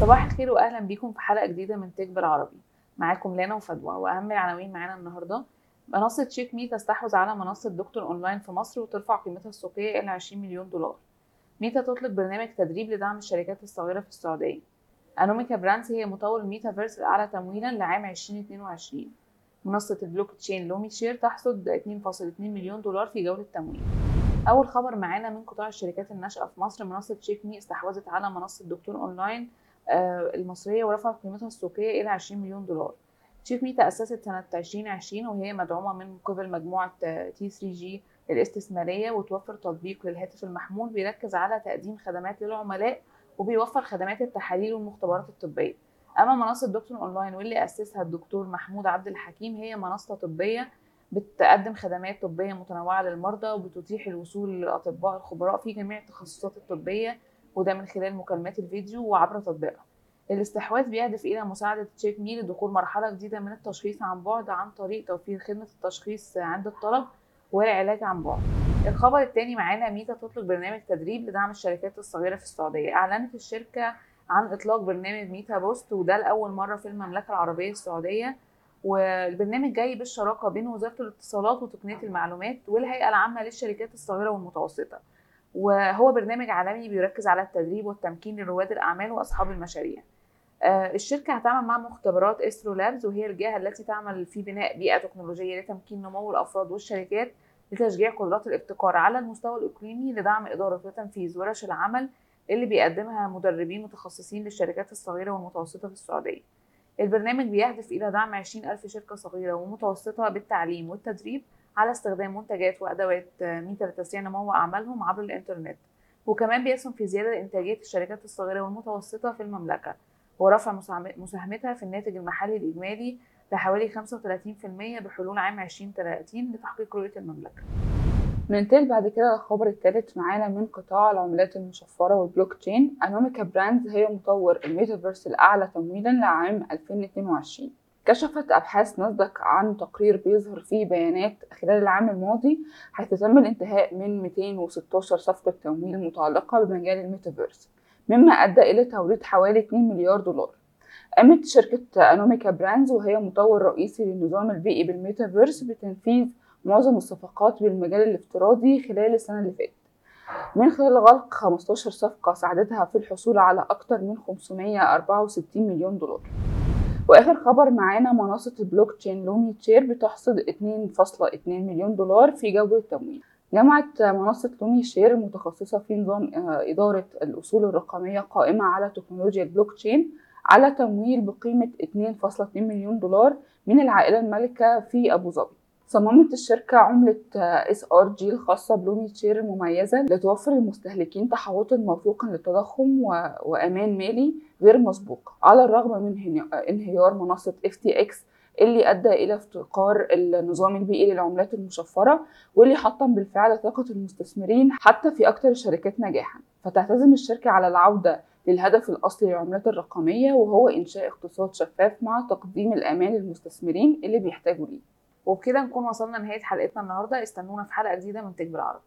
صباح الخير واهلا بيكم في حلقة جديدة من Tech بالعربي معاكم لانا وفدوى واهم العناوين معانا النهارده. منصة CheckMe تستحوذ على منصة Doctor Online في مصر وترفع قيمتها السوقية إلى 20 مليون دولار. Meta تطلق برنامج تدريب لدعم الشركات الصغيرة في السعودية. Animoca Brands هي مطور الميتافيرس الأعلى تمويلا لعام 2022 منصة البلوك تشين LumiShare تحصد 2.2 مليون دولار في جولة تمويل. أول خبر معانا من قطاع الشركات الناشئة في مصر منصة CheckMe استحوذت على منصة Doctor Online المصرية ورفعت قيمتها السوقية إلى 20 مليون دولار. CheckMe تاسست سنة 2020 وهي مدعومة من قبل مجموعة T 3 G الاستثمارية وتوفر تطبيق للهاتف المحمول بيركز على تقديم خدمات للعملاء وبيوفر خدمات التحاليل والمختبرات الطبية. أما منصة Doctor Online واللي أسسها الدكتور محمود عبد الحكيم هي منصة طبية بتقدم خدمات طبية متنوعة للمرضى وبتتيح الوصول للاطباء الخبراء في جميع التخصصات الطبية وده من خلال مكالمات الفيديو وعبر تطبيقها. الاستحواذ بيهدف إلى مساعدة CheckMe لدخول مرحلة جديدة من التشخيص عن بعد عن طريق توفير خدمة التشخيص عند الطلب والعلاج عن بعد. الخبر الثاني معانا Meta تطلق برنامج تدريب لدعم الشركات الصغيرة في السعودية. أعلنت الشركة عن إطلاق برنامج Meta Boost وده لأول مرة في المملكة العربية السعودية. والبرنامج جاي بالشراكة بين وزارة الاتصالات وتقنية المعلومات والهيئة العامة للشركات الصغيرة والمتوسطة. وهو برنامج عالمي بيركز على التدريب والتمكين لرواد الأعمال وأصحاب المشاريع الشركة هتعمل مع مختبرات AstroLabs وهي الجهة التي تعمل في بناء بيئة تكنولوجية لتمكين نمو الأفراد والشركات لتشجيع قدرات الابتكار على المستوى الإقليمي لدعم إدارة وتنفيذ ورش العمل اللي بيقدمها مدربين متخصصين للشركات الصغيرة والمتوسطة في السعودية. البرنامج بيهدف إلى دعم 20 ألف شركة صغيرة ومتوسطة بالتعليم والتدريب على استخدام منتجات وأدوات Meta لتسريع نمو أعمالهم عبر الإنترنت وكمان بيسهم في زيادة انتاجيه الشركات الصغيرة والمتوسطة في المملكة ورفع مساهمتها في الناتج المحلي الإجمالي لحوالي 35% بحلول عام 2030 لتحقيق رؤية المملكة. ننتقل بعد كده للخبر الثالث معانا من قطاع العملات المشفرة والبلوك تشين Animoca Brands هي مطور الميتافيرس الأعلى تمويلا لعام 2022 كشفت أبحاث ناسداك عن تقرير بيظهر فيه بيانات خلال العام الماضي حيث تم الانتهاء من 216 صفقة تمويل متعلقة بمجال الميتافيرس مما أدى إلى توريد حوالي 2 مليار دولار. قامت شركة Animoca Brands وهي مطور رئيسي للنظام البيئي بالميتافيرس بتنفيذ معظم الصفقات بالمجال الافتراضي خلال السنة اللي فاتت. من خلال غلق 15 صفقة ساعدتها في الحصول على أكثر من 564 مليون دولار. وآخر خبر معانا منصة البلوك تشين LumiShare بتحصد 2.2 مليون دولار في جوله تمويل جمعت منصة LumiShare المتخصصة في نظام إدارة الأصول الرقمية قائمة على تكنولوجيا البلوك تشين على تمويل بقيمة 2.2 مليون دولار من العائلة المالكة في أبو ظبي. صممت الشركة عملة SRG الخاصة ب LumiShare المميزة لتوفر للمستهلكين تحوطا موثوقا للتضخم و... وأمان مالي غير مسبوق. على الرغم من انهيار منصة FTX اللي أدى إلى افتقار النظام البيئي للعملات المشفرة واللي حطم بالفعل ثقة المستثمرين حتى في أكثر الشركات نجاحا. فتعتزم الشركة على العودة للهدف الأصلي للعملات الرقمية وهو إنشاء اقتصاد شفاف مع تقديم الأمان للمستثمرين اللي بيحتاجوا ليه. وبكده نكون وصلنا لنهاية حلقتنا النهارده. استنونا في حلقة جديدة من Tech بالعربي